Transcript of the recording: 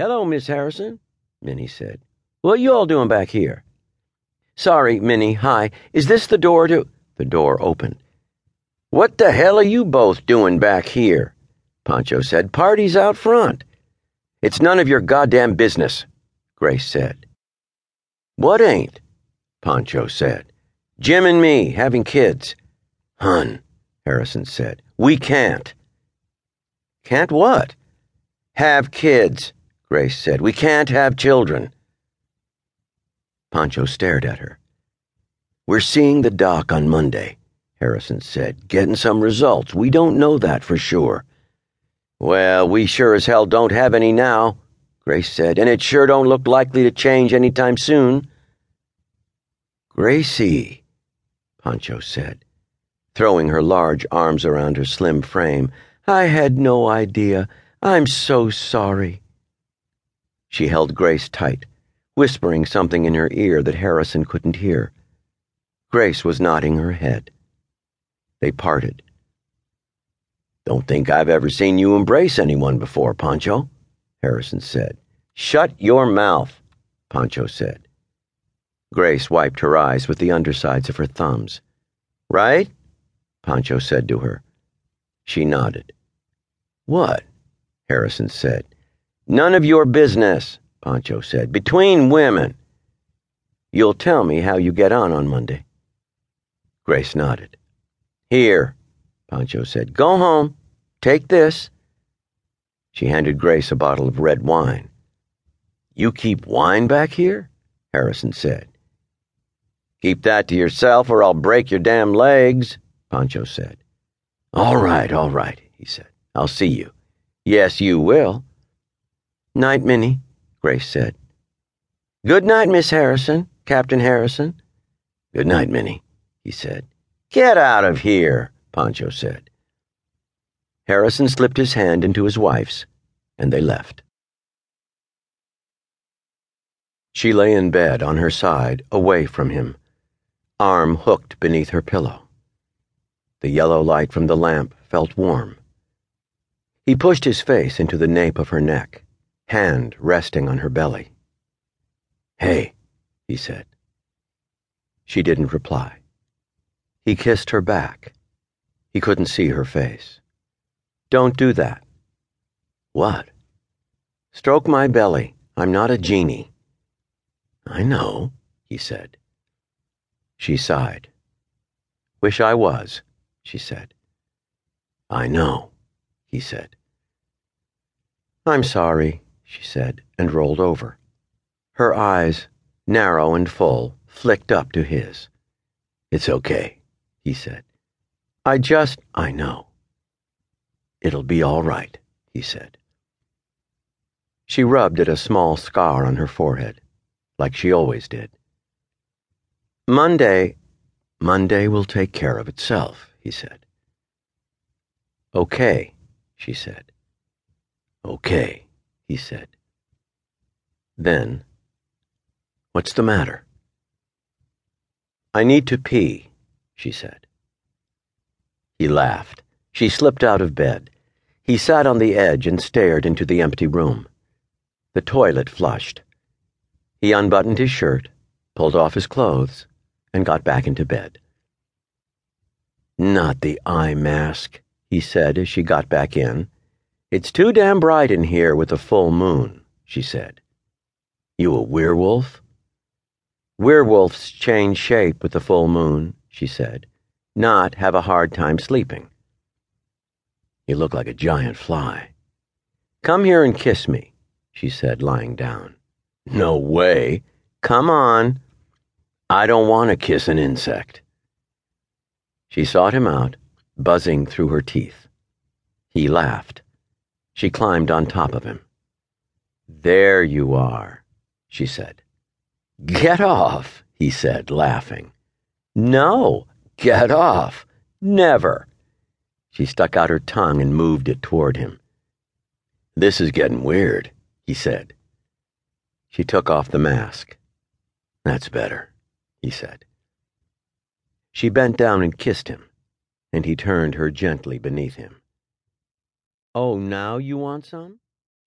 Hello, Miss Harrison, Minnie said. What you all doing back here? Sorry, Minnie, hi. Is this the door to. The door opened. What the hell are you both doing back here? Pancho said. Party's out front. It's none of your goddamn business, Grace said. What ain't? Pancho said. Jim and me having kids. Hun, Harrison said. We can't. Can't what? Have kids, Grace said. We can't have children. Pancho stared at her. We're seeing the doc on Monday, Harrison said. Getting some results. We don't know that for sure. Well, we sure as hell don't have any now, Grace said, and it sure don't look likely to change any time soon. Gracie, Pancho said, throwing her large arms around her slim frame. I had no idea. I'm so sorry. She held Grace tight, whispering something in her ear that Harrison couldn't hear. Grace was nodding her head. They parted. Don't think I've ever seen you embrace anyone before, Pancho, Harrison said. Shut your mouth, Pancho said. Grace wiped her eyes with the undersides of her thumbs. Right? Pancho said to her. She nodded. What? Harrison said. None of your business, Pancho said. Between women. You'll tell me how you get on on Monday. Grace nodded. Here, Pancho said. Go home. Take this. She handed Grace a bottle of red wine. You keep wine back here? Harrison said. Keep that to yourself or I'll break your damn legs, Pancho said. All right, all right, he said. I'll see you. Yes, you will. Night, Minnie, Grace said. Good night, Miss Harrison, Captain Harrison. Good night, Minnie, he said. Get out of here, Pancho said. Harrison slipped his hand into his wife's, and they left. She lay in bed on her side, away from him, arm hooked beneath her pillow. The yellow light from the lamp felt warm. He pushed his face into the nape of her neck, hand resting on her belly. Hey, he said. She didn't reply. He kissed her back. He couldn't see her face. Don't do that. What? Stroke my belly. I'm not a genie. I know, he said. She sighed. Wish I was, she said. I know, he said. I'm sorry, she said, and rolled over. Her eyes, narrow and full, flicked up to his. It's okay he said. I just, I know. It'll be all right, he said. She rubbed at a small scar on her forehead, like she always did. Monday, Monday will take care of itself, he said. Okay, she said. Okay, he said. Then, what's the matter? I need to pee she said. He laughed. She slipped out of bed. He sat on the edge and stared into the empty room. The toilet flushed. He unbuttoned his shirt, pulled off his clothes, and got back into bed. Not the eye mask, he said as she got back in. It's too damn bright in here with a full moon, she said. You a werewolf? Werewolves change shape with the full moon, she said, not have a hard time sleeping. You look like a giant fly. Come here and kiss me, she said, lying down. No way. Come on. I don't want to kiss an insect. She sought him out, buzzing through her teeth. He laughed. She climbed on top of him. There you are, she said. Get off, he said, laughing. No, get off. Never. She stuck out her tongue and moved it toward him. This is getting weird, he said. She took off the mask. That's better, he said. She bent down and kissed him, and he turned her gently beneath him. Oh, now you want some?